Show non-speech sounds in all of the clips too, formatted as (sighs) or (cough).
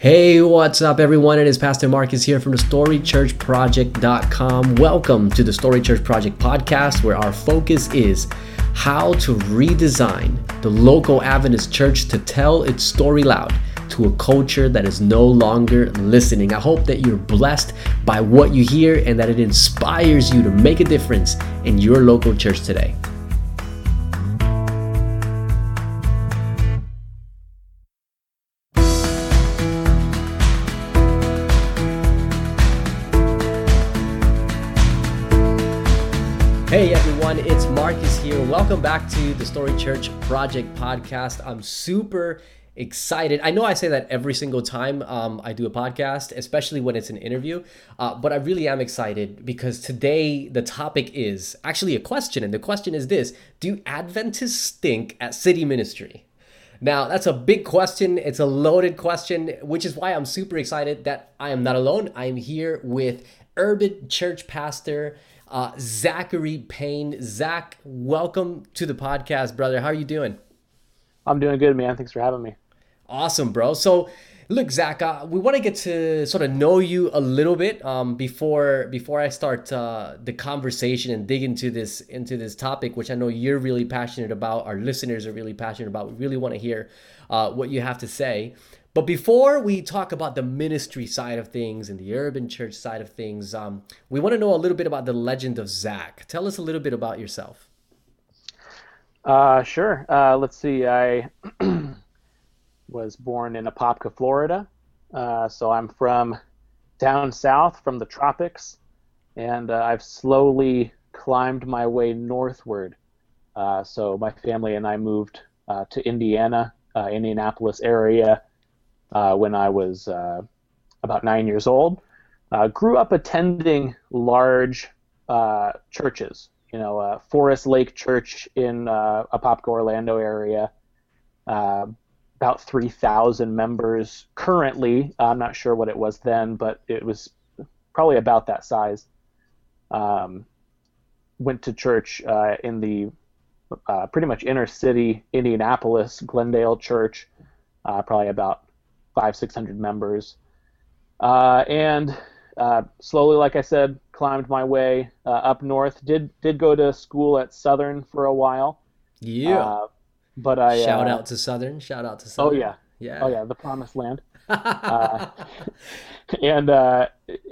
Hey, what's up, everyone? It is Pastor Marcus here from the StoryChurchProject.com. Welcome to the Story Church Project podcast, where our focus is how to redesign the local Adventist church to tell its story loud to a culture that is no longer listening. I hope that you're blessed by what you hear and that it inspires you to make a difference in your local church today. Welcome back to the Story Church Project podcast. I'm super excited. I know I say that every single time um, I do a podcast, especially when it's an interview, uh, but I really am excited because today the topic is actually a question. And the question is this Do Adventists stink at city ministry? Now, that's a big question. It's a loaded question, which is why I'm super excited that I am not alone. I am here with urban church pastor uh, Zachary Payne. Zach, welcome to the podcast, brother. How are you doing? I'm doing good, man. Thanks for having me. Awesome, bro. So, look, Zach, uh, we want to get to sort of know you a little bit um, before before I start uh, the conversation and dig into this into this topic, which I know you're really passionate about. Our listeners are really passionate about. We really want to hear uh, what you have to say. But before we talk about the ministry side of things and the urban church side of things, um, we want to know a little bit about the legend of Zach. Tell us a little bit about yourself. Uh, sure. Uh, let's see. I (clears throat) was born in Apopka, Florida. Uh, so I'm from down south from the tropics, and uh, I've slowly climbed my way northward. Uh, so my family and I moved uh, to Indiana, Indianapolis area uh, when I was uh, about nine years old. Uh, grew up attending large uh, churches, you know, uh, Forest Lake Church in uh, Apopka, Orlando area, about 3,000 members currently. I'm not sure what it was then, but it was probably about that size. Um, went to church in the pretty much inner city Indianapolis, Glendale Church, probably about five, six hundred members, uh, and uh, slowly, like I said, climbed my way uh, up north. Did did go to school at Southern for a while. Yeah. Uh, but I shout uh, out to Southern. Shout out to Southern. Oh yeah. Yeah. Oh yeah, the promised land. (laughs) Uh, and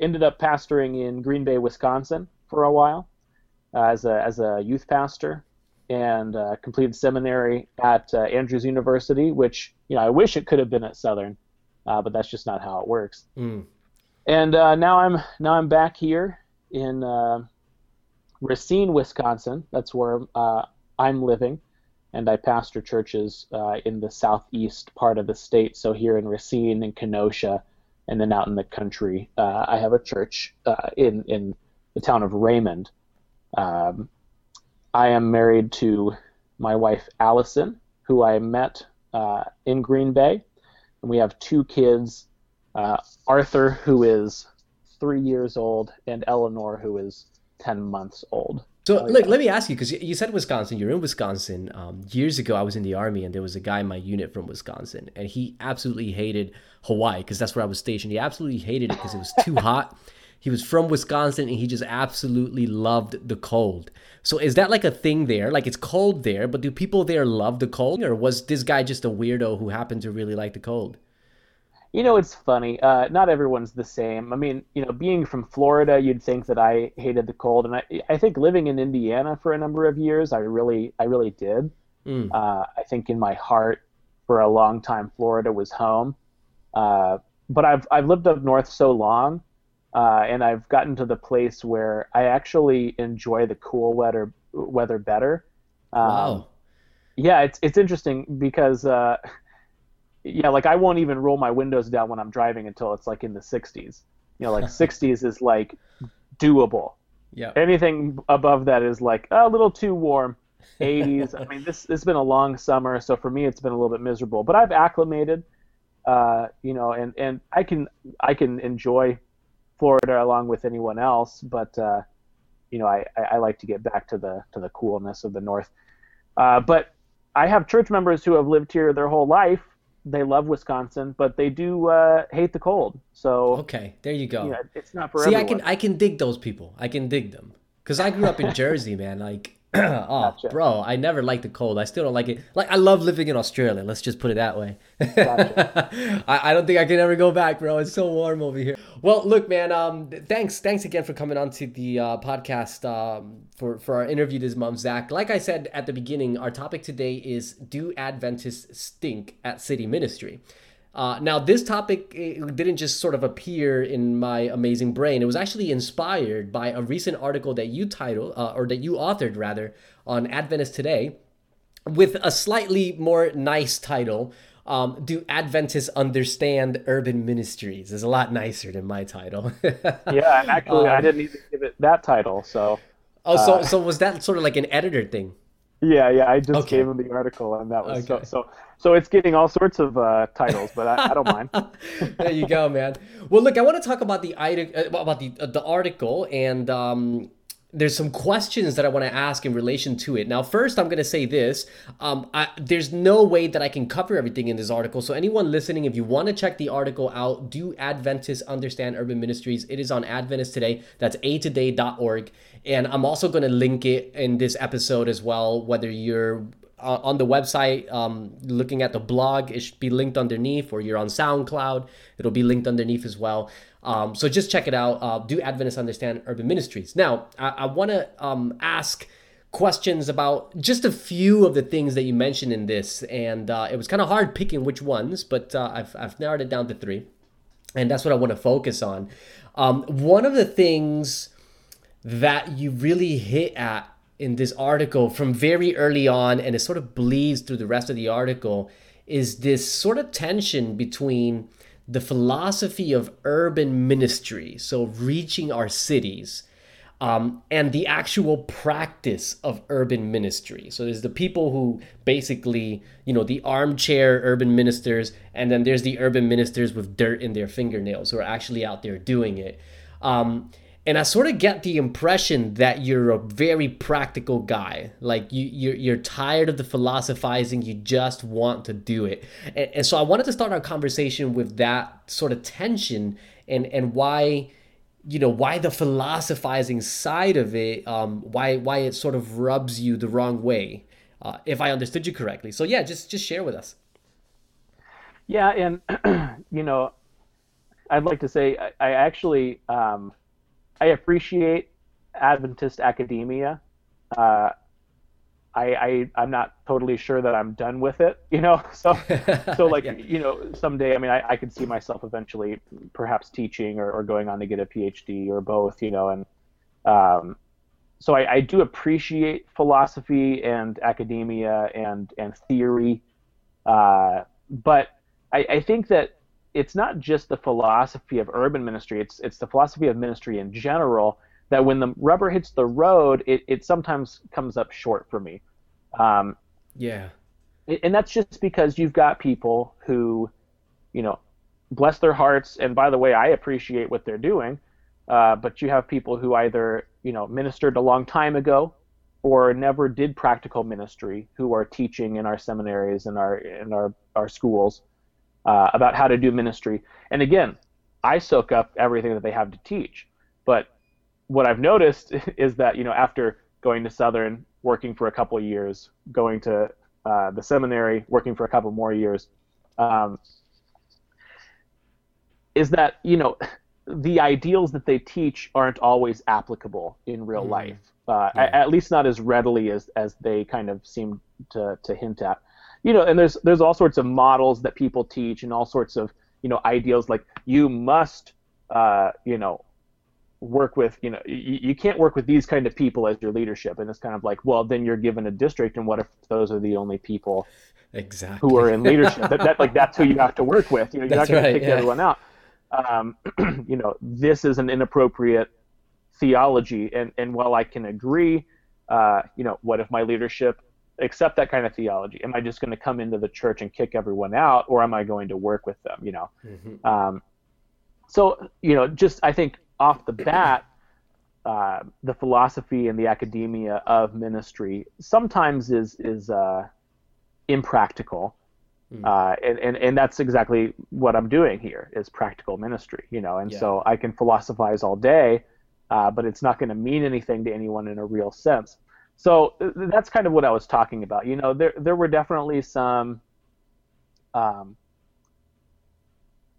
ended up pastoring in Green Bay, Wisconsin for a while as a as a youth pastor and uh, completed seminary at uh, Andrews University, which you know I wish it could have been at Southern, uh, but that's just not how it works. Mm. And uh, now I'm now I'm back here in uh, Racine, Wisconsin. That's where uh, I'm living, and I pastor churches uh, in the southeast part of the state. So here in Racine and Kenosha, and then out in the country, uh, I have a church uh, in in the town of Raymond. Um, I am married to my wife Allison, who I met in Green Bay and we have two kids uh, Arthur, who is three years old, and Eleanor, who is 10 months old. So, look, let me ask you because you said Wisconsin, you're in Wisconsin. Um, years ago, I was in the Army, and there was a guy in my unit from Wisconsin, and he absolutely hated Hawaii because that's where I was stationed. He absolutely hated it because it was too hot. He was from Wisconsin, and he just absolutely loved the cold. So, is that like a thing there? Like, it's cold there, but do people there love the cold, or was this guy just a weirdo who happened to really like the cold? You know, it's funny. Uh, not everyone's the same. I mean, you know, being from Florida, you'd think that I hated the cold, and I, I think living in Indiana for a number of years, I really, I really did. Mm. Uh, I think in my heart, for a long time, Florida was home. Uh, but I've, I've lived up north so long, uh, and I've gotten to the place where I actually enjoy the cool weather, weather better. Um, wow. Yeah, it's it's interesting because uh, yeah, like I won't even roll my windows down when I'm driving until it's like in the 60s. You know, like (laughs) 60s is like doable. Yeah. Anything above that is like a little too warm. (laughs) 80s. I mean, this it's been a long summer, so for me it's been a little bit miserable. But I've acclimated, uh, you know, and and I can I can enjoy Florida along with anyone else, but uh, you know, I, I like to get back to the to the coolness of the north. Uh, but I have church members who have lived here their whole life they love Wisconsin, but they do uh, hate the cold. So okay, there you go. Yeah, it's not for See, everyone. I can I can dig those people. I can dig them because I grew up in Jersey, man. Like (clears throat) oh, gotcha. bro, I never liked the cold. I still don't like it. Like, I love living in Australia. Let's just put it that way. Gotcha. (laughs) I, I don't think I can ever go back, bro. It's so warm over here. Well, look, man. Um, thanks, thanks again for coming on to the uh, podcast. Um, for for our interview this month, Zach. Like I said at the beginning, our topic today is: Do Adventists stink at city ministry? Uh, now, this topic didn't just sort of appear in my amazing brain. It was actually inspired by a recent article that you titled, uh, or that you authored rather, on Adventist Today, with a slightly more nice title. Um, do Adventists understand urban ministries? Is a lot nicer than my title. (laughs) yeah, actually, um, I didn't even give it that title. So. Oh, so uh, so was that sort of like an editor thing? Yeah, yeah. I just okay. gave him the article, and that was okay. so, so. So it's getting all sorts of uh, titles, but I, I don't mind. (laughs) there you go, man. Well, look, I want to talk about the uh, about the uh, the article, and um, there's some questions that I want to ask in relation to it. Now, first, I'm going to say this: um, I, there's no way that I can cover everything in this article. So, anyone listening, if you want to check the article out, do Adventists understand urban ministries? It is on Adventist Today. That's atoday.org. And I'm also going to link it in this episode as well, whether you're uh, on the website um, looking at the blog it should be linked underneath or you're on soundcloud it'll be linked underneath as well um, so just check it out. Uh, do adventists understand urban ministries? Now i, I want to um, ask questions about just a few of the things that you mentioned in this and uh, it was kind of hard picking which ones but uh, I've, I've narrowed it down to three and that's what i want to focus on. Um, one of the things that you really hit at in this article from very early on, and it sort of bleeds through the rest of the article, is this sort of tension between the philosophy of urban ministry, so reaching our cities, um, and the actual practice of urban ministry. So there's the people who basically, you know, the armchair urban ministers, and then there's the urban ministers with dirt in their fingernails who are actually out there doing it. Um, and I sort of get the impression that you're a very practical guy. Like you, you're, you're tired of the philosophizing. You just want to do it. And, and so I wanted to start our conversation with that sort of tension and and why, you know, why the philosophizing side of it, um, why why it sort of rubs you the wrong way, uh, if I understood you correctly. So yeah, just just share with us. Yeah, and (clears throat) you know, I'd like to say I, I actually. Um, I appreciate Adventist academia. Uh, I, I I'm not totally sure that I'm done with it, (laughs) you know. So so (laughs) like yeah. you know someday I mean I, I could see myself eventually perhaps teaching or, or going on to get a PhD or both, you know, and um, so I, I do appreciate philosophy and academia and and theory, uh, but I, I think that it's not just the philosophy of urban ministry it's it's the philosophy of ministry in general that when the rubber hits the road it, it sometimes comes up short for me. Um, yeah. and that's just because you've got people who you know bless their hearts and by the way i appreciate what they're doing uh, but you have people who either you know ministered a long time ago or never did practical ministry who are teaching in our seminaries and our in our, our schools uh, about how to do ministry. And again, I soak up everything that they have to teach. But what I've noticed (laughs) is that you know after going to Southern, working for a couple of years, going to uh, the seminary, working for a couple more years, um, is that you know (laughs) the ideals that they teach aren't always applicable in real mm-hmm. life. Uh, yeah. at least not as readily as as they kind of seem to to hint at you know, and there's there's all sorts of models that people teach and all sorts of you know ideals. Like you must uh, you know work with you know you, you can't work with these kind of people as your leadership. And it's kind of like well then you're given a district and what if those are the only people exactly. who are in leadership? That, that like that's who you have to work with. You know you're that's not going right, to pick yeah. everyone out. Um, (clears throat) you know this is an inappropriate theology. And and while i can agree uh, you know what if my leadership accept that kind of theology? Am I just going to come into the church and kick everyone out, or am I going to work with them? You know, mm-hmm. um, so you know, just I think off the bat, uh, the philosophy and the academia of ministry sometimes is is uh, impractical, Mm. Uh, and, and, and that's exactly what I'm doing here is practical ministry, you know, and yeah. so I can philosophize all day, uh, but it's not going to mean anything to anyone in a real sense. So that's kind of what I was talking about. You know, there, there were definitely some, um,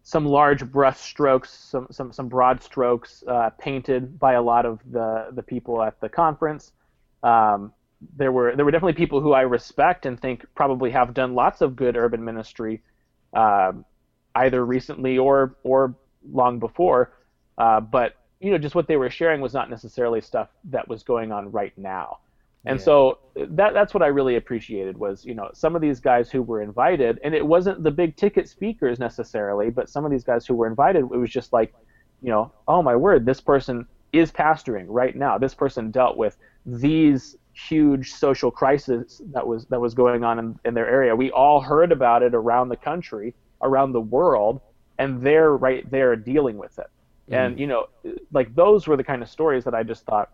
some large brush strokes, some, some, some broad strokes uh, painted by a lot of the, the people at the conference. Um, there were there were definitely people who I respect and think probably have done lots of good urban ministry, uh, either recently or or long before. Uh, but you know, just what they were sharing was not necessarily stuff that was going on right now. And yeah. so that that's what I really appreciated was you know some of these guys who were invited, and it wasn't the big ticket speakers necessarily, but some of these guys who were invited, it was just like, you know, oh my word, this person is pastoring right now. This person dealt with these huge social crisis that was that was going on in, in their area. We all heard about it around the country, around the world, and they're right there dealing with it. Mm. And you know, like those were the kind of stories that I just thought,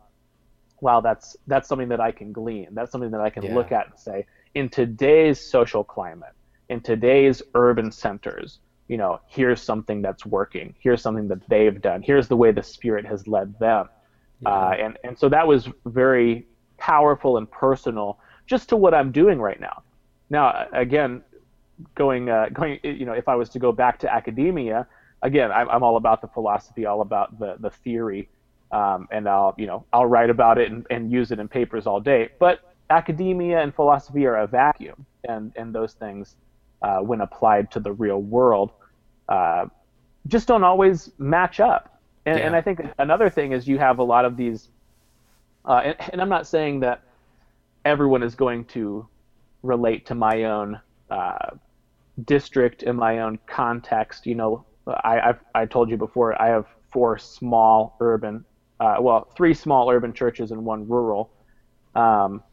wow, that's that's something that I can glean. That's something that I can yeah. look at and say, in today's social climate, in today's urban centers, you know, here's something that's working. Here's something that they've done. Here's the way the Spirit has led them. Yeah. Uh, and and so that was very powerful and personal just to what I'm doing right now. Now, again, going uh, going you know if I was to go back to academia, again, I'm, I'm all about the philosophy, all about the the theory, um, and I'll you know I'll write about it and, and use it in papers all day. But academia and philosophy are a vacuum, and and those things, uh, when applied to the real world, uh, just don't always match up. And, yeah. and I think another thing is you have a lot of these uh, and, and, I'm not saying that everyone is going to relate to my own uh, district and my own context. You know, I, I've I told you before I have four small urban, uh, well, three small urban churches and one rural. Um,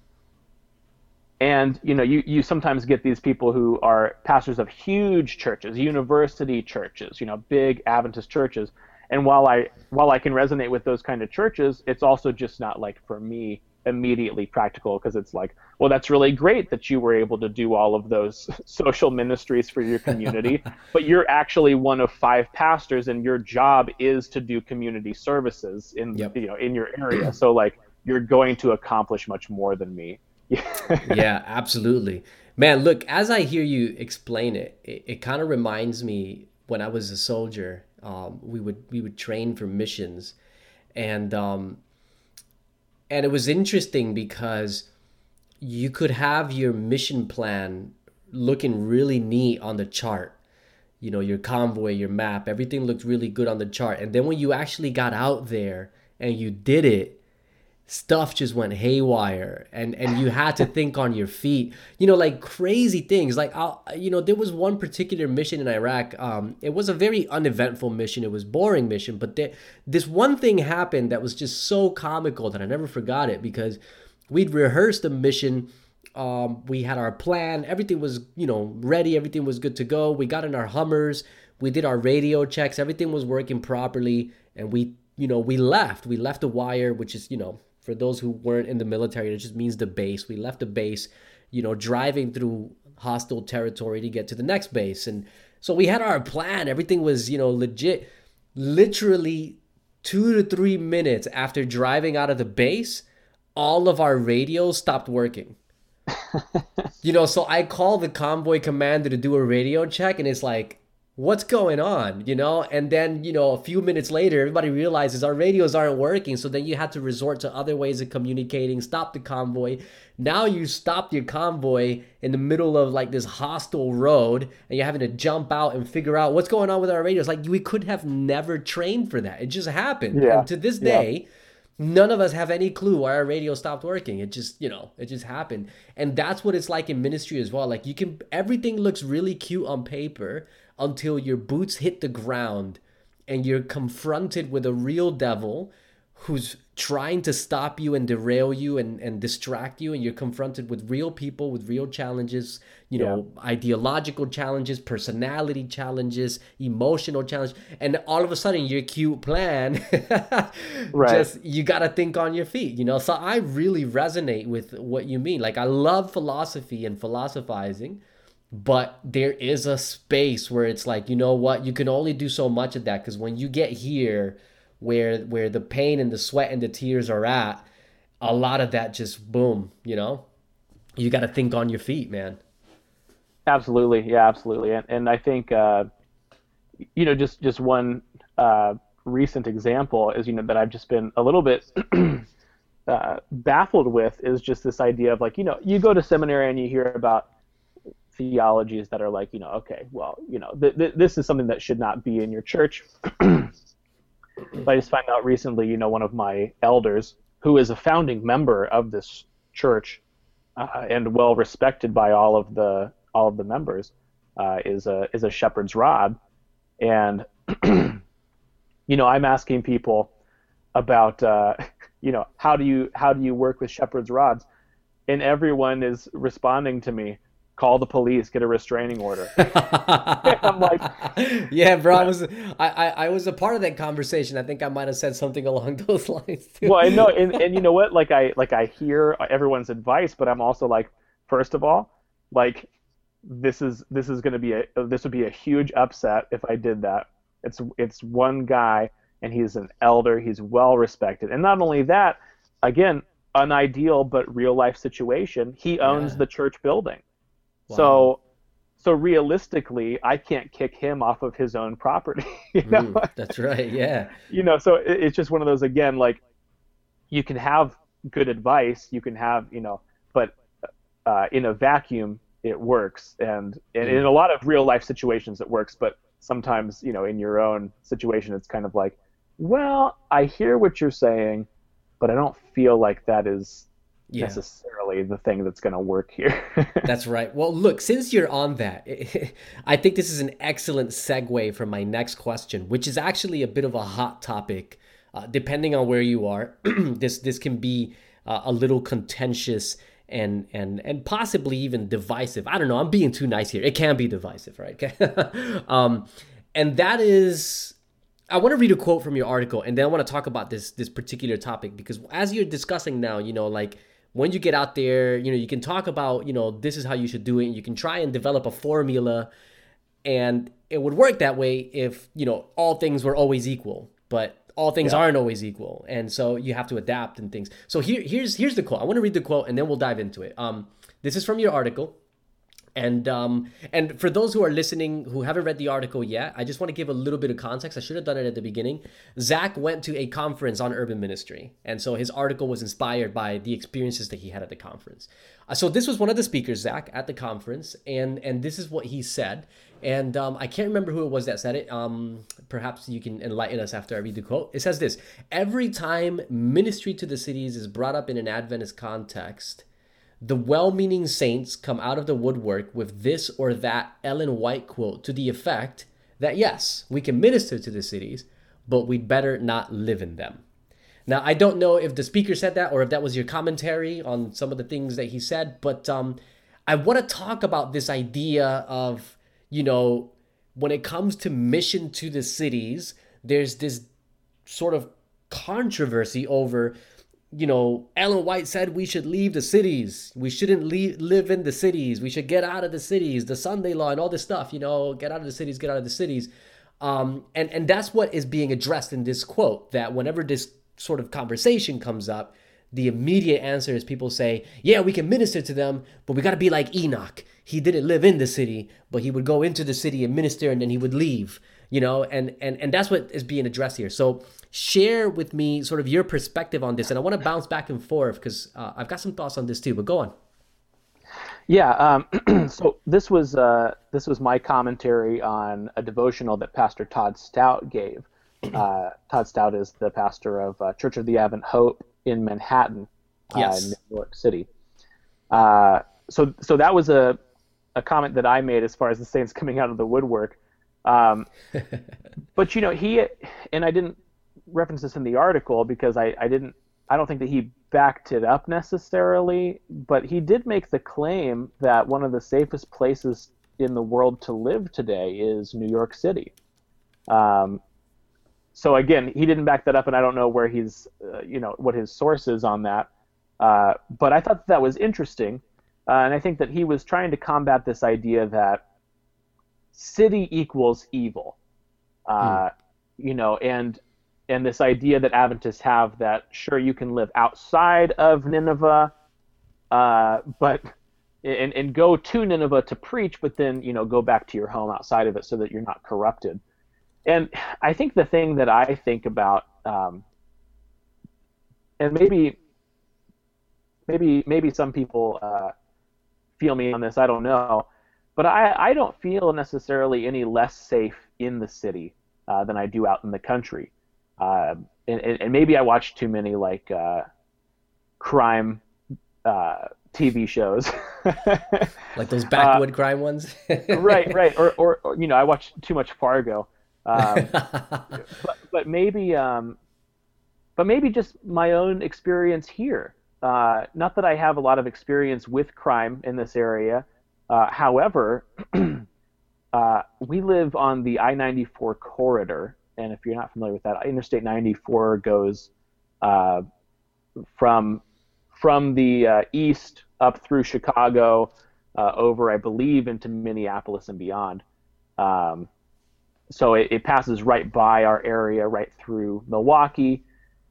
and you know, you, you sometimes get these people who are pastors of huge churches, university churches, you know, big Adventist churches, and while I while I can resonate with those kind of churches, it's also just not like for me immediately practical because it's like, well, that's really great that you were able to do all of those (laughs) social ministries for your community, (laughs) but you're actually one of five pastors, and your job is to do community services in yep. you know in your area. (clears throat) So like you're going to accomplish much more than me. (laughs) yeah, absolutely. Man, look, as I hear you explain it, it, it kind of reminds me when I was a soldier um, we would we would train for missions, and um, and it was interesting because you could have your mission plan looking really neat on the chart. You know your convoy your map everything looked really good on the chart. And then when you actually got out there and you did it stuff just went haywire and and you had to think on your feet. You know like crazy things. Like i you know there was one particular mission in iraq um it was a very uneventful mission. It was boring mission but there, this one thing happened that was just so comical that i never forgot it because we'd rehearsed the mission um we had our plan everything was you know ready everything was good to go. We got in our hummers we did our radio checks everything was working properly and we you know we left. We left the wire which is you know for those who weren't in the military, it just means the base. We left the base, you know, driving through hostile territory to get to the next base. And so we had our plan. Everything was, you know, legit. Literally two to three minutes after driving out of the base, all of our radios stopped working. (laughs) you know, so I call the convoy commander to do a radio check, and it's like, what's going on you know and then you know a few minutes later everybody realizes our radios aren't working so then you had to resort to other ways of communicating stop the convoy now you stopped your convoy in the middle of like this hostile road and you're having to jump out and figure out what's going on with our radios like we could have never trained for that it just happened yeah. and to this day yeah. None of us have any clue why our radio stopped working. It just, you know, it just happened. And that's what it's like in ministry as well. Like you can everything looks really cute on paper, until your boots hit the ground and you're confronted with a real devil who's trying to stop you and derail you and, and distract you and you're confronted with real people with real challenges you know yeah. ideological challenges personality challenges emotional challenges and all of a sudden your cute plan (laughs) right. just you got to think on your feet you know so i really resonate with what you mean like i love philosophy and philosophizing but there is a space where it's like you know what? You can only do so much of that because when you get here where where the pain and the sweat and the tears are at a lot of that just boom you know? You got to think on your feet man. Absolutely. Yeah absolutely. And, and i think uh, you know just just one uh, recent example is you know that i've just been a little bit (clears throat) uh, baffled with is just this idea of like you know you go to seminary and you hear about theologies that are like, you know, okay, well, you know, th- th- this is something that should not be in your church. (clears throat) but I just found out recently, you know, one of my elders, who is a founding member of this church uh, and well respected by all of the all of the members, uh, is a is a shepherd's rod, and (clears throat) you know, I'm asking people about, uh, (laughs) you know, how do you how do you work with shepherd's rods, and everyone is responding to me call the police, get a restraining order. (laughs) I'm like, yeah, bro. I was I, I, I was a part of that conversation. I think I might have said something along (laughs) those lines. Too. Well, I know, and, and you know what? Like I like I hear everyone's advice, but I'm also like, first of all, like this is this is going to be a this would be a huge upset if I did that. It's it's one guy and he's an elder. He's well respected, and not only that, again, an ideal but real life situation. He owns yeah. the church building so so realistically, I can't kick him off of his own property. (laughs) You know? Ooh, that's right. Yeah. (laughs) you know, so it, it's just one of those again, like you can have good advice, you can have, you know, but uh, in a vacuum, it works, and, and mm. in a lot of real life situations, it works. But sometimes, you know, in your own situation, it's kind of like, well, I hear what you're saying, but I don't feel like that is yeah. necessarily the thing that's going to work here. (laughs) that's right. Well, look, since you're on that, (laughs) I think this is an excellent segue for my next question, which is actually a bit of a hot topic. Uh, depending on where you are, (clears throat) this this can be uh, a little contentious and and and possibly even divisive. I don't know. I'm being too nice here. It can be divisive, right? (laughs) um, and that is I want to read a quote from your article, and then I want to talk about this this particular topic because as you're discussing now, you know, like when you get out there, you know, you can talk about, you know, this is how you should do it. You can try and develop a formula and it would work that way if, you know, all things were always equal. But all things yeah. aren't always equal. And so you have to adapt and things. So here here's here's the quote. I want to read the quote and then we'll dive into it. Um this is from your article. And um, and for those who are listening who haven't read the article yet, I just want to give a little bit of context. I should have done it at the beginning. Zach went to a conference on urban ministry, and so his article was inspired by the experiences that he had at the conference. Uh, so this was one of the speakers, Zach, at the conference, and and this is what he said. And um, I can't remember who it was that said it. Um, perhaps you can enlighten us after I read the quote. It says this: Every time ministry to the cities is brought up in an Adventist context the well meaning saints come out of the woodwork with this or that Ellen White quote to the effect that yes, we can minister to the cities, but we'd better not live in them. Now, I don't know if the speaker said that or if that was your commentary on some of the things that he said, but um, I want to talk about this idea of, you know, when it comes to mission to the cities, there's this sort of controversy over you know, Ellen White said we should leave the cities. We shouldn't leave, live in the cities. We should get out of the cities. The Sunday law and all this stuff, you know, get out of the cities, get out of the cities. Um, and and that's what is being addressed in this quote. That whenever this sort of conversation comes up, the immediate answer is people say, "Yeah, we can minister to them, but we got to be like Enoch. He didn't live in the city, but he would go into the city and minister, and then he would leave." You know, and and and that's what is being addressed here. So share with me sort of your perspective on this. And I want to bounce back and forth because uh, I've got some thoughts on this too. But go on. Yeah. Um, (clears throat) so this was uh, this was my commentary on a devotional that Pastor Todd Stout gave. Uh, (clears throat) Todd Stout is the pastor of uh, Church of the Advent Hope in Manhattan, uh, yes. in New York City. Uh, so so that was a a comment that I made as far as the Saints coming out of the woodwork. Um, (laughs) but you know he and I didn't reference this in the article because I, I didn't I don't think that he backed it up necessarily, but he did make the claim that one of the safest places in the world to live today is New York City. Um, so again, he didn't back that up, and I don't know where he's, uh, you know, what his source is on that. Uh, but I thought that, that was interesting uh, and I think that he was trying to combat this idea that city equals evil, uh, mm. you know, and and this idea that Adventists have that sure you can live outside of Nineveh, uh, but and, and go to Nineveh to preach, but then you know go back to your home outside of it so that you're not corrupted. And I think the thing that I think about, um, and maybe maybe maybe some people uh, feel me on this, I don't know, but I I don't feel necessarily any less safe in the city uh, than I do out in the country. Uh, and, and, maybe I watch too many like uh, crime uh, TV shows, (laughs) like those backwood uh, crime ones. (laughs) right, right, or, or, or you know I watch too much Fargo, um, (laughs) but, but, maybe um, but maybe just my own experience here. Uh, not that I have a lot of experience with crime in this area. Uh, however, (clears throat) uh, we live on the I-94 corridor, and if you're not familiar with that, Interstate 94 goes uh, from from the uh, east up through Chicago, uh, over I believe into Minneapolis and beyond. Um, so it, it, passes right by our area, right through Milwaukee,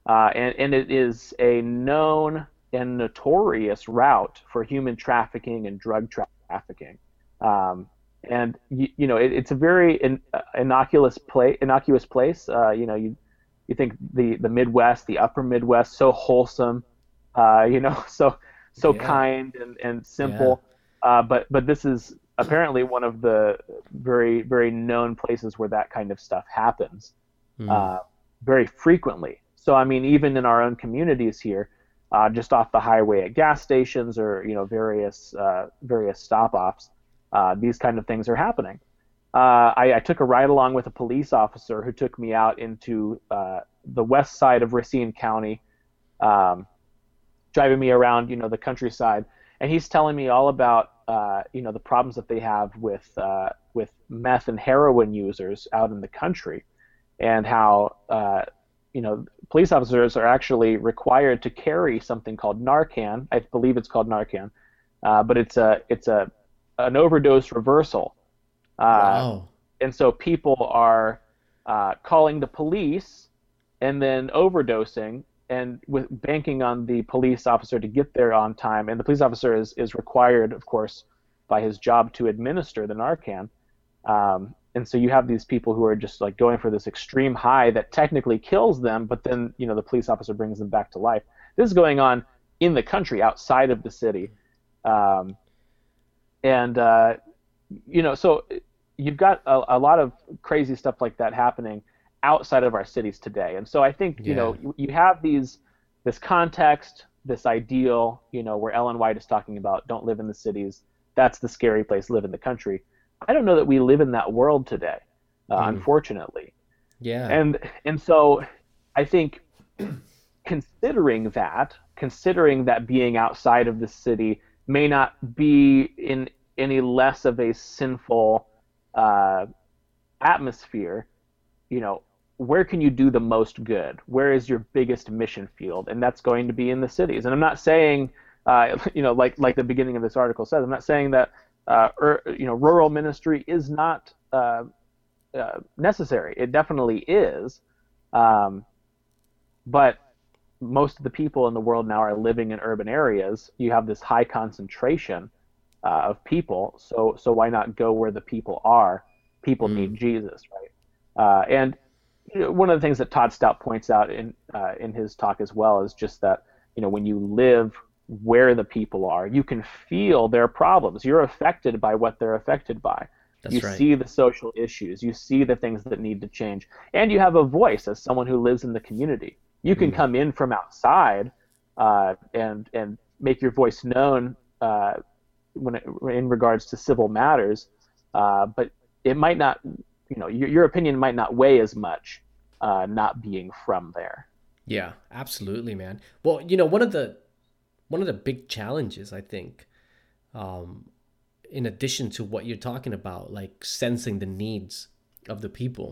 uh, and and it is a known and notorious route for human trafficking and drug trafficking. Um, and you, you know it, it's a very in, uh, innocuous place. Innocuous place. Uh, you know you you think the the Midwest, the Upper Midwest, so wholesome. Uh, you know (laughs) so so yeah. kind and and simple. Yeah. Uh, but but this is apparently one of the very very known places where that kind of stuff happens mm. very frequently. So I mean even in our own communities here. Uh, just off the highway at gas stations or you know various uh, various stop offs uh, these kind of things are happening. Uh, I, I, took a ride along with a police officer who took me out into uh, the west side of Racine County, um, driving me around, you know, the countryside, and he's telling me all about, uh, you know, the problems that they have with with meth and heroin users out in the country, and how, you know, police officers are actually required to carry something called Narcan. I believe it's called Narcan, but it's a it's a an overdose reversal. Uh, wow. And so people are uh, calling the police and then overdosing and with banking on the police officer to get there on time. And the police officer is, is required, of course, by his job to administer the Narcan. Um, and so you have these people who are just like going for this extreme high that technically kills them, but then you know the police officer brings them back to life. This is going on in the country outside of the city. Um, and uh, you know, so you've got a, a, lot of crazy stuff like that happening outside of our cities today. And so I think yeah. you know you, you have these this context, this ideal, you know, where Ellen White is talking about don't live in the cities. That's the scary place. Live in the country. I don't know that we live in that world today, uh, mm. unfortunately. Yeah. And and so I think (clears throat) considering that, considering that being outside of the city may not be in any less of a sinful uh, atmosphere, you know, where can you do the most good? Where is your biggest mission field? And that's going to be in the cities. And I'm not saying, uh, (laughs) you know, like like the beginning of this article says, I'm not saying that, uh, er, you know, rural ministry is not uh, uh necessary. It definitely is. Um, but most of the people in the world now are living in urban areas. You have this high concentration uh, of people, so so why not go where the people are? People mm. need Jesus, right? Uh, and you know, one of the things that Todd Stout points out in uh, in his talk as well is just that you know when you live where the people are, you can feel their problems. You're affected by what they're affected by. That's you right. see the social issues. You see the things that need to change, and you have a voice as someone who lives in the community. You can mm. come in from outside uh, and and make your voice known uh, when it, in regards to civil matters, uh, but it might not, you know, your, your opinion might not weigh as much uh, not being from there. Yeah, absolutely, man. Well, you know, one of the one of the big challenges I think, um, in addition to what you're talking about, like sensing the needs of the people,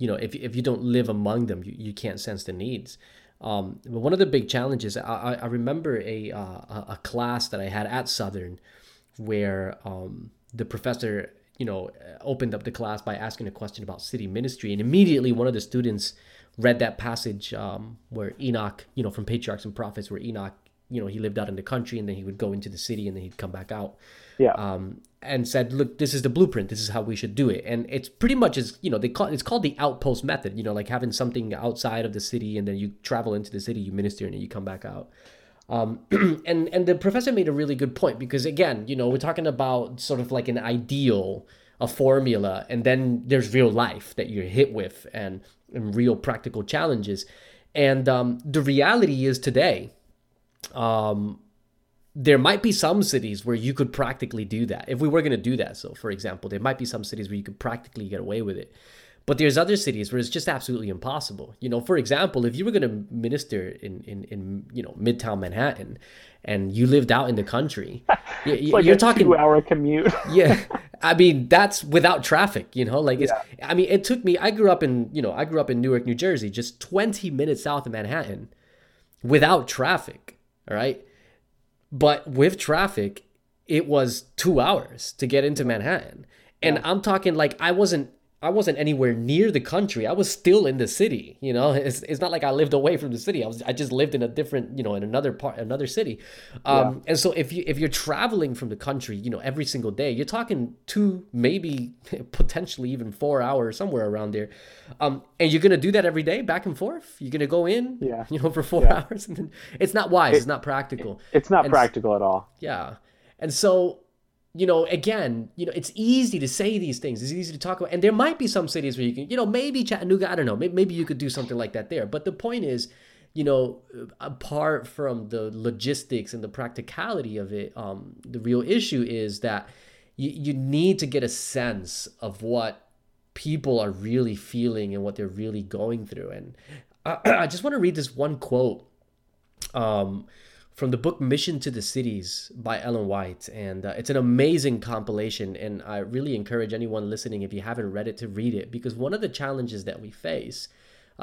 you know if, if you don't live among them you, you can't sense the needs Um, but one of the big challenges, I, I remember a, uh, a class that I had at Southern where um, the professor, you know, opened up the class by asking a question about city ministry. And immediately one of the students read that passage um, where Enoch, you know, from Patriarchs and Prophets, where Enoch, you know, he lived out in the country and then he would go into the city and then he'd come back out. Yeah. Um, and said, look, this is the blueprint. This is how we should do it. And it's pretty much as you know, they call it's called the outpost method. You know, like having something outside of the city and then you travel into the city, you minister, and then you come back out. Um, (clears throat) and and the professor made a really good point because again, you know, we're talking about sort of like an ideal, a formula, and then there's real life that you're hit with and, and real practical challenges. And um, the reality is today, um, there might be some cities where you could practically do that if we were going to do that. So, for example, there might be some cities where you could practically get away with it. But there's other cities where it's just absolutely impossible. You know, for example, if you were going to minister in, in, in you know Midtown Manhattan, and you lived out in the country, (laughs) you, like you're talking two-hour commute. (laughs) yeah, I mean that's without traffic. You know, like it's. Yeah. I mean, it took me. I grew up in you know I grew up in Newark, New Jersey, just 20 minutes south of Manhattan, without traffic. All right, but with traffic, it was two hours to get into Manhattan. And yeah. I'm talking like I wasn't I wasn't anywhere near the country. I was still in the city. You know, (laughs) it's, it's not like I lived away from the city. I was I just lived in a different, you know, in another part, another city. Um, yeah. And so if you if you're traveling from the country, you know, every single day, you're talking two, maybe (laughs) potentially even four hours, somewhere around there. Um, and you're gonna do that every day, back and forth. You're gonna go in, yeah, you know, for four yeah. (laughs) hours, and then it's not wise. It, it's not practical. It's not and practical at all. Yeah, and so you know, again, you know, it's easy to say these things. It's easy to talk about, and there might be some cities where you can, you know, maybe Chattanooga. I don't know. Maybe, you could do something like that there. But the point is, you know, apart from the logistics and the practicality of it, um, the real issue is that you you need to get a sense of what people are really feeling and what they're really going through. And I, (clears throat) I just want to read this one quote. Um, from the book Mission to the Cities by Ellen White. And uh, it's an amazing compilation. And I really encourage anyone listening, if you haven't read it, to read it. Because one of the challenges that we face,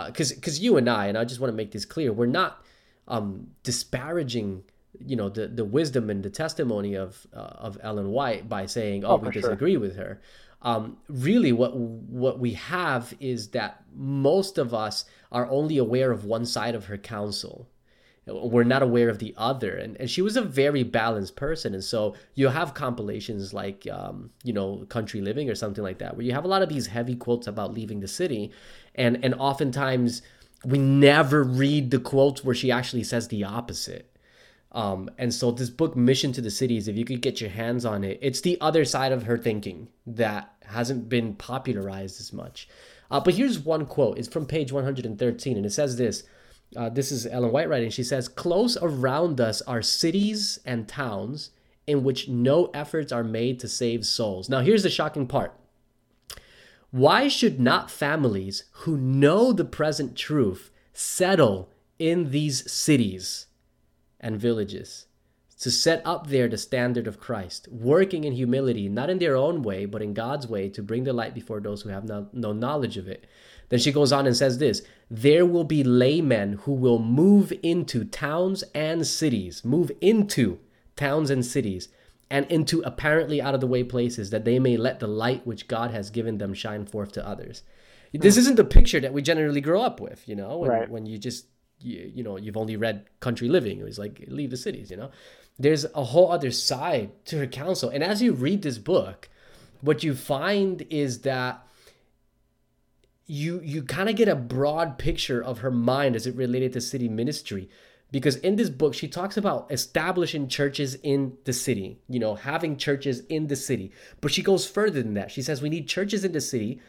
because uh, because you and I, and I just want to make this clear, we're not um, disparaging you know the the wisdom and the testimony of uh, of Ellen White by saying oh, oh we disagree sure. with her um, really what what we have is that most of us are only aware of one side of her counsel we're not aware of the other. And, and she was a very balanced person. And so you have compilations like um, you know country living or something like that where you have a lot of these heavy quotes about leaving the city. And and oftentimes we never read the quotes where she actually says the opposite. Um, and so this book mission to the cities if you could get your hands on it it's the other side of her thinking that hasn't been popularized as much. Uh, but here's one quote. It's from page 113 and it says this uh, this is Ellen White writing. She says, Close around us are cities and towns in which no efforts are made to save souls. Now, here's the shocking part. Why should not families who know the present truth settle in these cities and villages to set up there the standard of Christ, working in humility, not in their own way, but in God's way, to bring the light before those who have no, no knowledge of it? Then she goes on and says this there will be laymen who will move into towns and cities, move into towns and cities, and into apparently out of the way places that they may let the light which God has given them shine forth to others. This hmm. isn't the picture that we generally grow up with, you know, when, right. when you just, you, you know, you've only read country living. It was like, leave the cities, you know. There's a whole other side to her counsel. And as you read this book, what you find is that you you kind of get a broad picture of her mind as it related to city ministry. Because in this book she talks about establishing churches in the city you know having churches in the city. But she goes further than that. She says we need churches in the city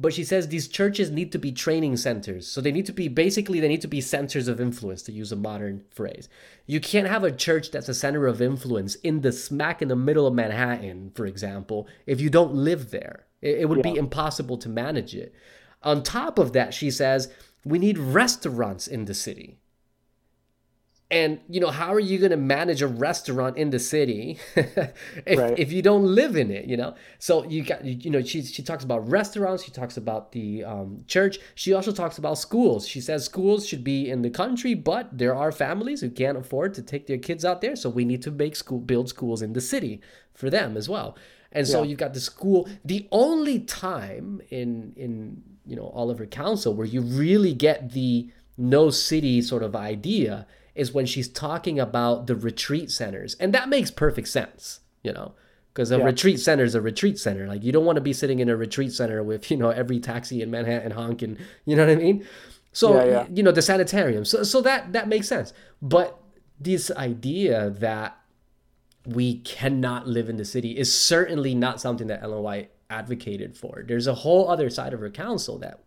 but she says these churches need to be training centers. So they need to be basically they need to be centers of influence to use a modern phrase. You can't have a church that's a center of influence in the smack in the middle of manhattan for example if you don't live there. It, it would yeah. be impossible to manage it on top of that, she says, we need restaurants in the city. and you know how are you going to manage a restaurant in the city (laughs) if, Right. if you don't live in it you know so you got you know she, she talks about restaurants she talks about the um, church she also talks about schools she says schools should be in the country but there are families who can't afford to take their kids out there so we need to make school build schools in the city for them as well and so Yeah. you've got the school the only time in in you know all of her counsel where you really get the no city sort of idea is when she's talking about the retreat centers. And that makes perfect sense you know because a Yeah. retreat center is a retreat center. Like you don't want to be sitting in a retreat center with you know every taxi in manhattan honking you know what i mean? So Yeah, yeah. you know the sanitarium. So so that that makes sense. But this idea that we cannot live in the city is certainly not something that Ellen White advocated for. There's a whole other side of her counsel that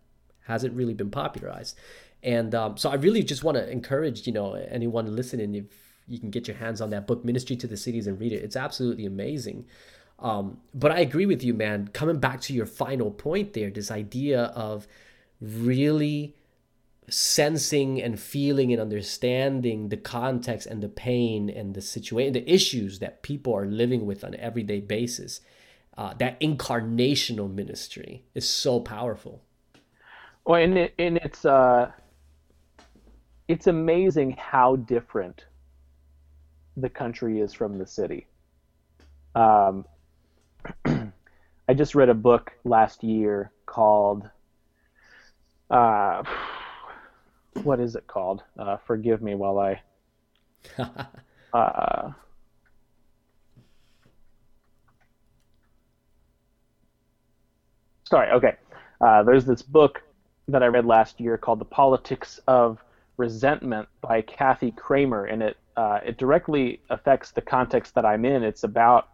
hasn't really been popularized, and um, so I really just want to encourage you know anyone listening if you can get your hands on that book, Ministry to the Cities, and read it. It's absolutely amazing. Um, but I agree with you, man. Coming back to your final point there, this idea of really sensing and feeling and understanding the context and the pain and the situation, the issues that people are living with on an everyday basis. Uh, that incarnational ministry is so powerful. Well, and it, and it's uh, it's amazing how different the country is from the city. Um, (clears throat) I just read a book last year called uh, (sighs) what is it called? Uh, forgive me while I (laughs) uh, sorry. Okay, uh, there's this book that I read last year called "The Politics of Resentment" by Kathy Cramer, and it uh, it directly affects the context that I'm in. It's about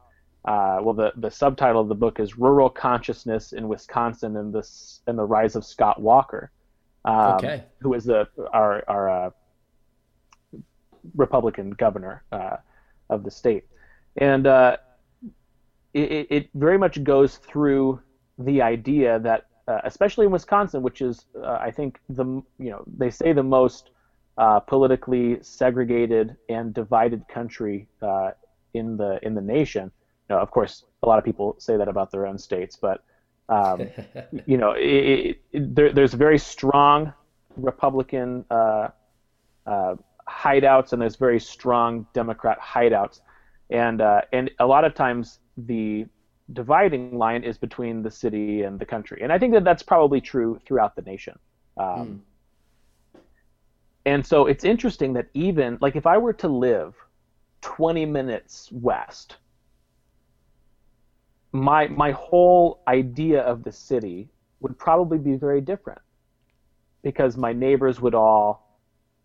uh, well, the the subtitle of the book is "Rural Consciousness in Wisconsin and this and the Rise of Scott Walker." Um, Okay. who is the our our uh, Republican governor uh, of the state, and uh, it, it very much goes through the idea that, uh, especially in Wisconsin, which is uh, I think the you know they say the most uh, politically segregated and divided country uh, in the in the nation. Of course, a lot of people say that about their own states, but um, (laughs) you know, it, it, there, there's very strong Republican uh, uh, hideouts, and there's very strong Democrat hideouts, and uh, and a lot of times the dividing line is between the city and the country, and I think that that's probably true throughout the nation. Um, And so it's interesting that even like if I were to live 20 minutes west, my my whole idea of the city would probably be very different because my neighbors would all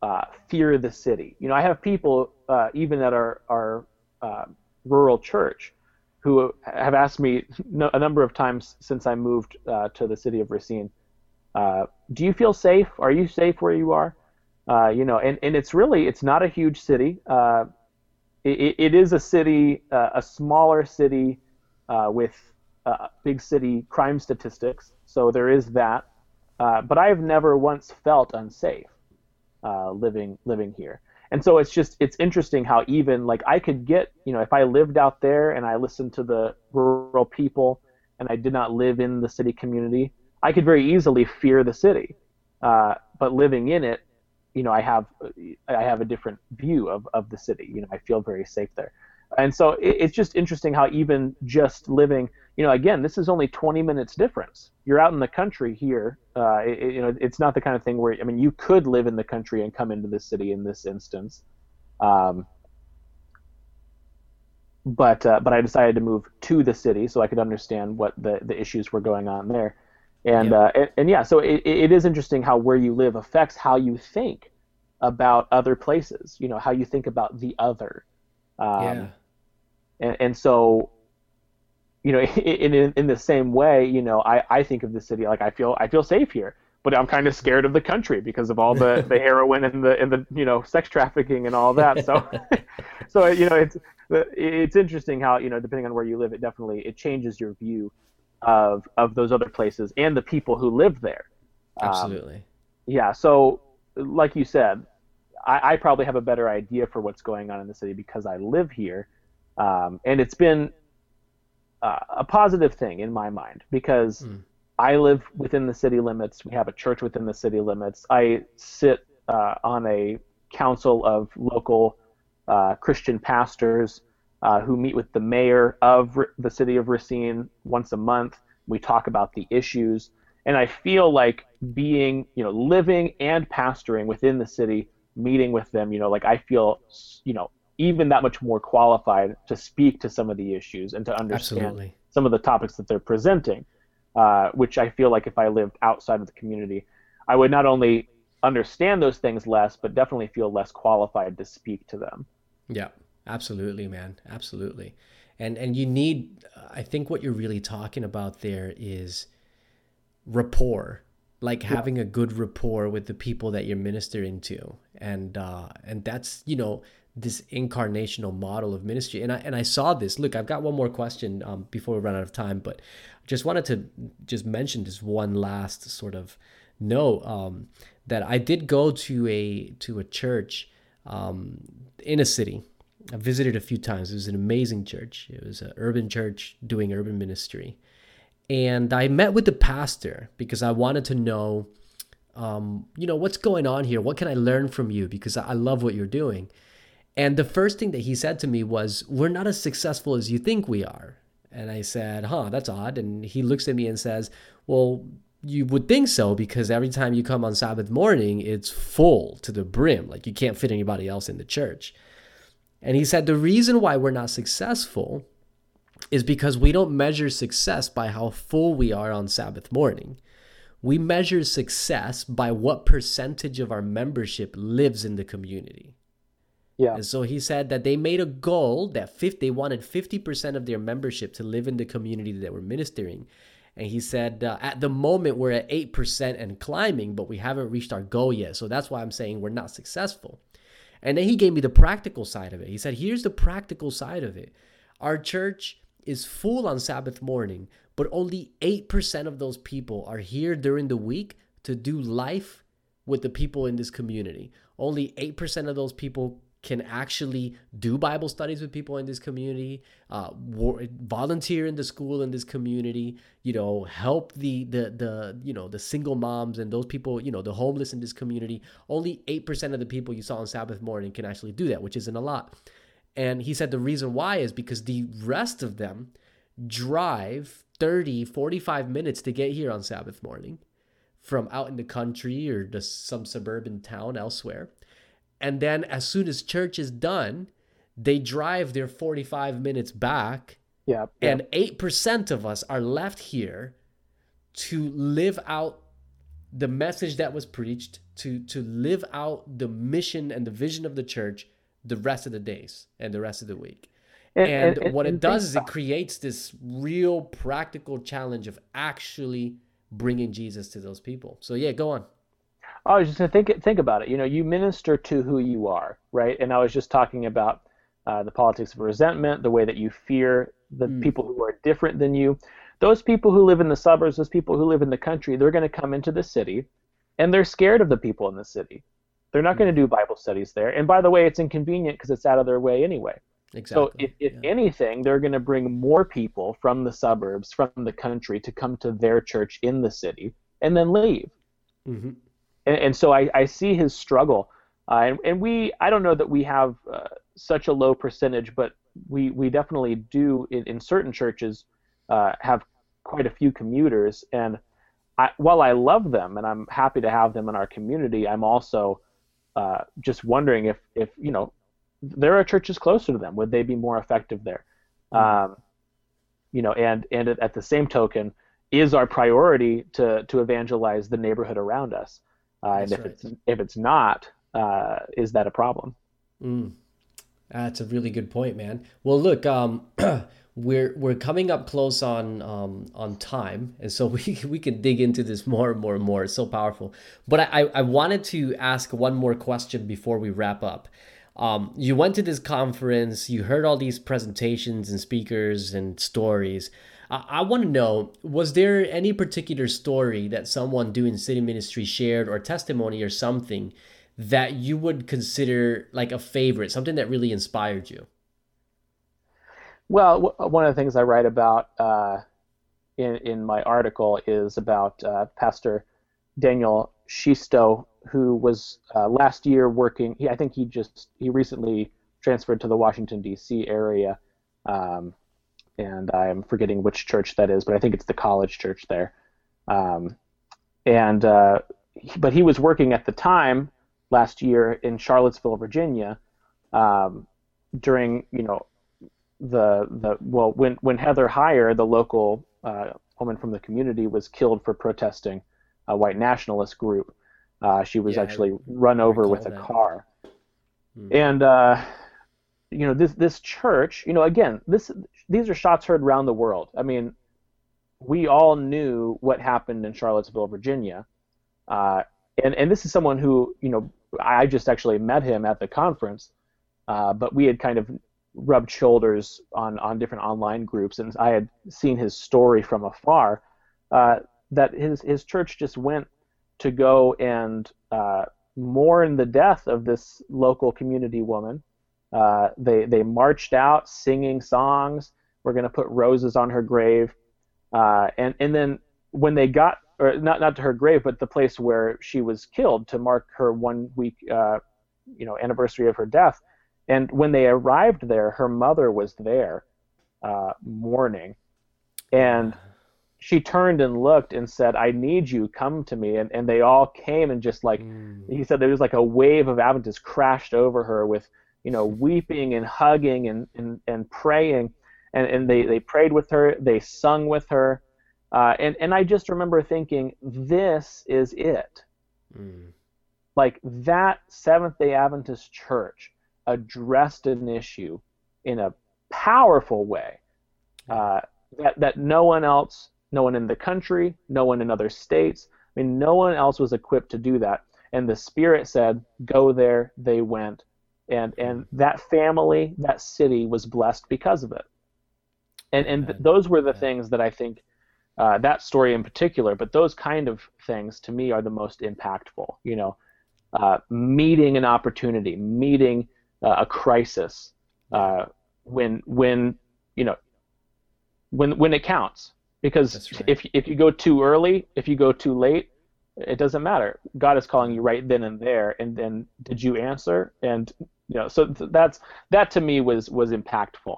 uh, fear the city. You know, I have people uh, even at our our uh, rural church who have asked me no, a number of times since I moved uh, to the city of Racine, uh, "Do you feel safe? Are you safe where you are?" Uh, you know, and, and it's really it's not a huge city. Uh, it, it is a city, uh, a smaller city uh, with big city crime statistics. So there is that. But I have never once felt unsafe living living here. And so it's just it's interesting how even like I could get you know if I lived out there and I listened to the rural people and I did not live in the city community, I could very easily fear the city. Uh, but living in it, you know, I have I have a different view of, of the city. You know, I feel very safe there. And so it, it's just interesting how even just living, you know, again, this is only 20 minutes difference. You're out in the country here. Uh, it, you know, it's not the kind of thing where I mean, you could live in the country and come into the city in this instance. Um, but uh, but I decided to move to the city so I could understand what the, the issues were going on there. And, Yeah. uh, and, and yeah, so it, it is interesting how where you live affects how you think about other places, you know, how you think about the other. Um, yeah. And, and so you know (laughs) in, in in the same way you know I, I think of the city like I feel I feel safe here but I'm kind of scared of the country because of all the, (laughs) the heroin and the and the you know sex trafficking and all that so (laughs) so you know it's it's interesting how you know depending on where you live it definitely it changes your view of of those other places and the people who live there Um, Absolutely. yeah so like you said I, I, probably have a better idea for what's going on in the city because I live here, um, and it's been uh, a positive thing in my mind because mm. I live within the city limits. We have a church within the city limits. I sit uh, on a council of local uh, Christian pastors uh, who meet with the mayor of the city of Racine once a month. We talk about the issues, and I feel like being, you know, living and pastoring within the city, meeting with them, you know, like I feel, you know, even that much more qualified to speak to some of the issues and to understand Absolutely. some of the topics that they're presenting. Uh, which I feel like if I lived outside of the community, I would not only understand those things less, but definitely feel less qualified to speak to them. Yeah, absolutely, man, absolutely. And and you need, I think, what you're really talking about there is rapport, like yeah. having a good rapport with the people that you're ministering to, and uh, and that's you know this incarnational model of ministry. And I and I saw this. Look, I've got one more question um, before we run out of time, but I just wanted to just mention this one last sort of note um, that I did go to a to a church um, in a city. I visited a few times. It was an amazing church. It was an urban church doing urban ministry, and I met with the pastor because I wanted to know, um, you know, what's going on here. What can I learn from you? Because I love what you're doing. And the first thing that he said to me was, "We're not as successful as you think we are." And I said, huh, that's odd. And he looks at me and says, well, you would think so because every time you come on Sabbath morning, it's full to the brim. Like you can't fit anybody else in the church. And he said, the reason why we're not successful is because we don't measure success by how full we are on Sabbath morning. We measure success by what percentage of our membership lives in the community. Yeah. And so he said that they made a goal that 50, they wanted 50% of their membership to live in the community that we're ministering. And he said, uh, at the moment, we're at 8% and climbing, but we haven't reached our goal yet. So that's why I'm saying we're not successful. And then he gave me the practical side of it. He said, here's the practical side of it. Our church is full on Sabbath morning, but only 8% of those people are here during the week to do life with the people in this community. Only 8% of those people can actually do Bible studies with people in this community, uh, volunteer in the school in this community, you know, help the the the you know the single moms and those people, you know, the homeless in this community. Only eight percent of the people you saw on Sabbath morning can actually do that, which isn't a lot. And he said the reason why is because the rest of them drive 30, 45 minutes to get here on Sabbath morning from out in the country or just some suburban town elsewhere and then as soon as church is done, they drive their 45 minutes back. Yeah. And 8% of us are left here to live out the message that was preached, to to live out the mission and the vision of the church the rest of the days and the rest of the week. And, and, and what and it does is it creates this real practical challenge of actually bringing Jesus to those people. So yeah, go on. I was just gonna think think about it. You know, you minister to who you are, right? And I was just talking about uh, the politics of resentment, the way that you fear the mm. people who are different than you. Those people who live in the suburbs, those people who live in the country, they're going to come into the city, and they're scared of the people in the city. They're not mm. going to do Bible studies there. And by the way, it's inconvenient because it's out of their way anyway. Exactly. So if, if yeah. anything, they're going to bring more people from the suburbs, from the country, to come to their church in the city, and then leave. Mm-hmm and, and so I, I see his struggle. Uh, and, and we, I don't know that we have uh, such a low percentage, but we, we definitely do in, in certain churches uh, have quite a few commuters. And I, while I love them and I'm happy to have them in our community, I'm also uh, just wondering if, if you know there are churches closer to them, would they be more effective there? Mm-hmm. Um, you know, and and at the same token, is our priority to to evangelize the neighborhood around us? Uh, and if right. it's if it's not, uh, is that a problem? Mm. That's a really good point, man. Well, look, um, (clears throat) we're we're coming up close on um, on time, and so (laughs) we we can dig into this more and more and more. It's so powerful. But I I wanted to ask one more question before we wrap up. Um, you went to this conference, you heard all these presentations and speakers and stories. I, want to know was there any particular story that someone doing city ministry shared or testimony or something that you would consider like a favorite, something that really inspired you? Well, w- one of the things I write about uh, in in my article is about uh, Pastor Daniel Xisto, who was uh, last year working. He, I think he just he recently transferred to the Washington D.C. area, um, and I'm forgetting which church that is, but I think it's the college church there. Um, and uh, but he was working at the time last year in Charlottesville, Virginia, um, during you know the the well when when Heather Heyer, the local uh, woman from the community, was killed for protesting a white nationalist group. Uh, she was yeah, actually I, run over with a that. car, hmm. and uh, you know this this church. You know again this these are shots heard around the world. I mean, we all knew what happened in Charlottesville, Virginia, uh, and and this is someone who you know I just actually met him at the conference, uh, but we had kind of rubbed shoulders on on different online groups, and I had seen his story from afar. Uh, that his his church just went to go and uh, mourn the death of this local community woman. Uh, they they marched out singing songs. We're going to put roses on her grave, uh, and and then when they got or not not to her grave, but the place where she was killed to mark her one week uh, you know anniversary of her death. And when they arrived there, her mother was there uh, mourning, and she turned and looked and said, "I need you. Come to me." And and they all came and just like mm. he said, there was like a wave of Adventists crashed over her with you know weeping and hugging and and, and praying, and and they they prayed with her, they sung with her, uh, and and I just remember thinking, this is it. Mm. Like that Seventh Day Adventist church addressed an issue in a powerful way uh, that that no one else no one in the country, no one in other states. I mean, no one else was equipped to do that. And the Spirit said, "Go there." They went, and and that family, that city, was blessed because of it. And and th- those were the things that I think uh, that story in particular, but those kind of things to me are the most impactful. You know, uh, meeting an opportunity, meeting uh, a crisis, uh, when when you know when when it counts because right. if if you go too early, if you go too late, it doesn't matter. God is calling you right then and there, and then did you answer? And you know, so that's that to me was was impactful.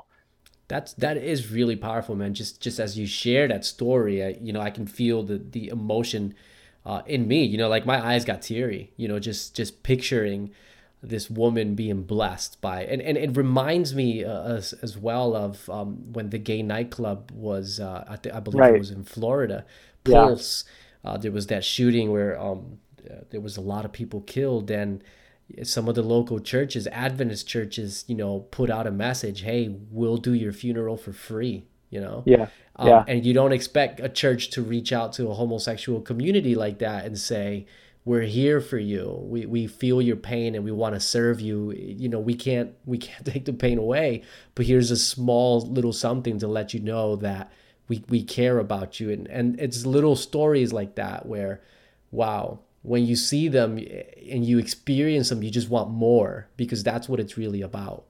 That's that is really powerful, man. Just just as you share that story, I, you know, I can feel the the emotion uh, in me. You know, like my eyes got teary. You know, just just picturing this woman being blessed by and, and it reminds me uh, as, as well of um, when the gay nightclub was uh, I, th- I believe right. it was in Florida Pulse yeah. uh, there was that shooting where um, uh, there was a lot of people killed and some of the local churches Adventist churches you know put out a message hey we'll do your funeral for free you know? Yeah um, yeah. and you don't expect a church to reach out to a homosexual community like that and say we're here for you. We, we feel your pain and we want to serve you. You know we can't we can't (laughs) take the pain away but here's a small little something to let you know that we, we care about you. And, and it's little stories like that where wow when you see them and you experience them you just want more because that's what it's really about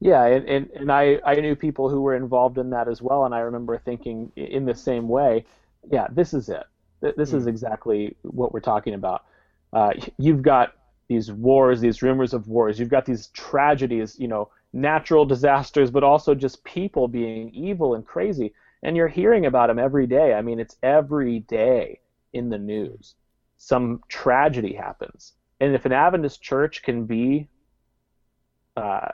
yeah and, and, and I, I knew people who were involved in that as well and i remember thinking in the same way yeah this is it this is hmm. exactly what we're talking about. Uh, you've got these wars, these rumors of wars. You've got these tragedies, you know, natural disasters, but also just people being evil and crazy. And you're hearing about them every day. I mean, it's every day in the news. Some tragedy happens. And if an Adventist church can be uh,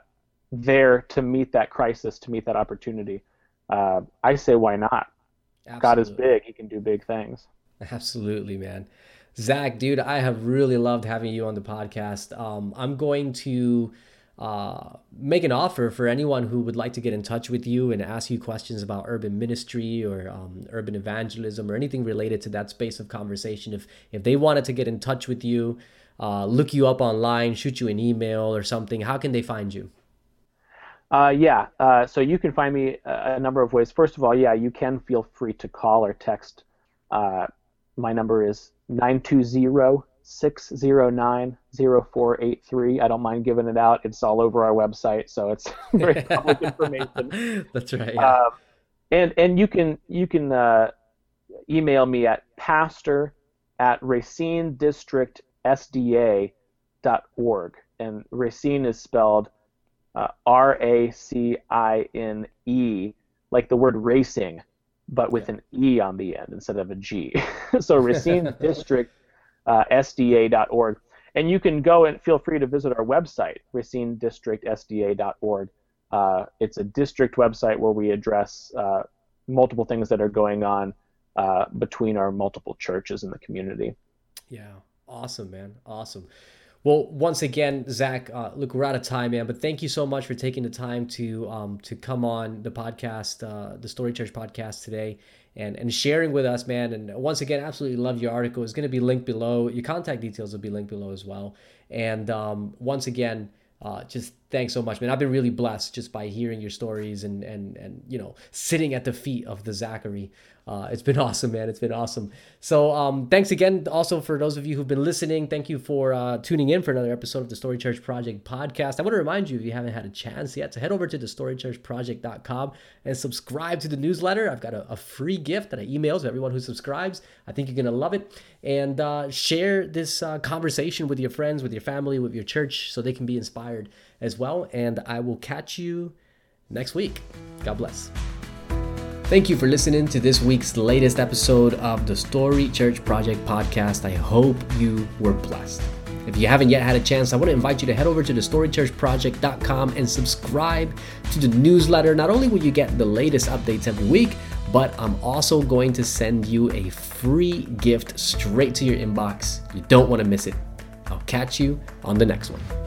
there to meet that crisis, to meet that opportunity, uh, I say, why not? Absolutely. God is big. He can do big things. Absolutely, man. Zack, dude, I have really loved having you on the podcast. Um, I'm going to uh, make an offer for anyone who would like to get in touch with you and ask you questions about urban ministry or um, urban evangelism or anything related to that space of conversation. If if they wanted to get in touch with you, uh, look you up online, shoot you an email or something, how can they find you? Uh, yeah, uh, so you can find me a, a, number of ways. First of all, yeah, you can feel free to call or text uh, my number is 920 609 0483. I don't mind giving it out. It's all over our website, so it's (laughs) very (laughs) public information. (laughs) That's right. Yeah. Um, and and you can you can uh, email me at pastor at Racine District SDA.org. And Racine is spelled uh, R A C I N E, like the word racing, but with yeah. an E on the end instead of a G. so Racine District uh, SDA.org. And you can go and feel free to visit our website, racinedistrictsda.org. Uh, it's a district website where we address uh, multiple things that are going on uh, between our multiple churches in the community. Yeah, awesome, man. Awesome. Well, once again, Zack, uh, look, we're out of time, man. But thank you so much for taking the time to um, to come on the podcast, uh, the Story Church podcast today, and and sharing with us, man. And once again, absolutely love your article. It's going to be linked below. Your contact details will be linked below as well. And um, once again, uh, just thanks so much, man. I've been really blessed just by hearing your stories and and and you know sitting at the feet of the Zachary uh, it's been (laughs) awesome, man. It's been awesome. So um, thanks again, also for those of you who've been listening. Thank you for uh, tuning in for another episode of the Story Church Project podcast. I want to remind you, if you haven't had a chance yet, to head over to the storychurchproject.com and subscribe to the newsletter. I've got a, a free gift that I email to everyone who subscribes. I think you're gonna love it. And uh, share this uh, conversation with your friends, with your family, with your church, so they can be inspired as well. And I will catch you next week. God bless. Thank you for listening to this week's latest episode of the Story Church Project podcast. I hope you were blessed. If you haven't yet had a chance, I want to invite you to head over to thestorychurchproject.com and subscribe to the newsletter. Not only will you get the latest updates every week, but I'm also going to send you a free gift straight to your inbox. You don't want to miss it. I'll catch you on the next one.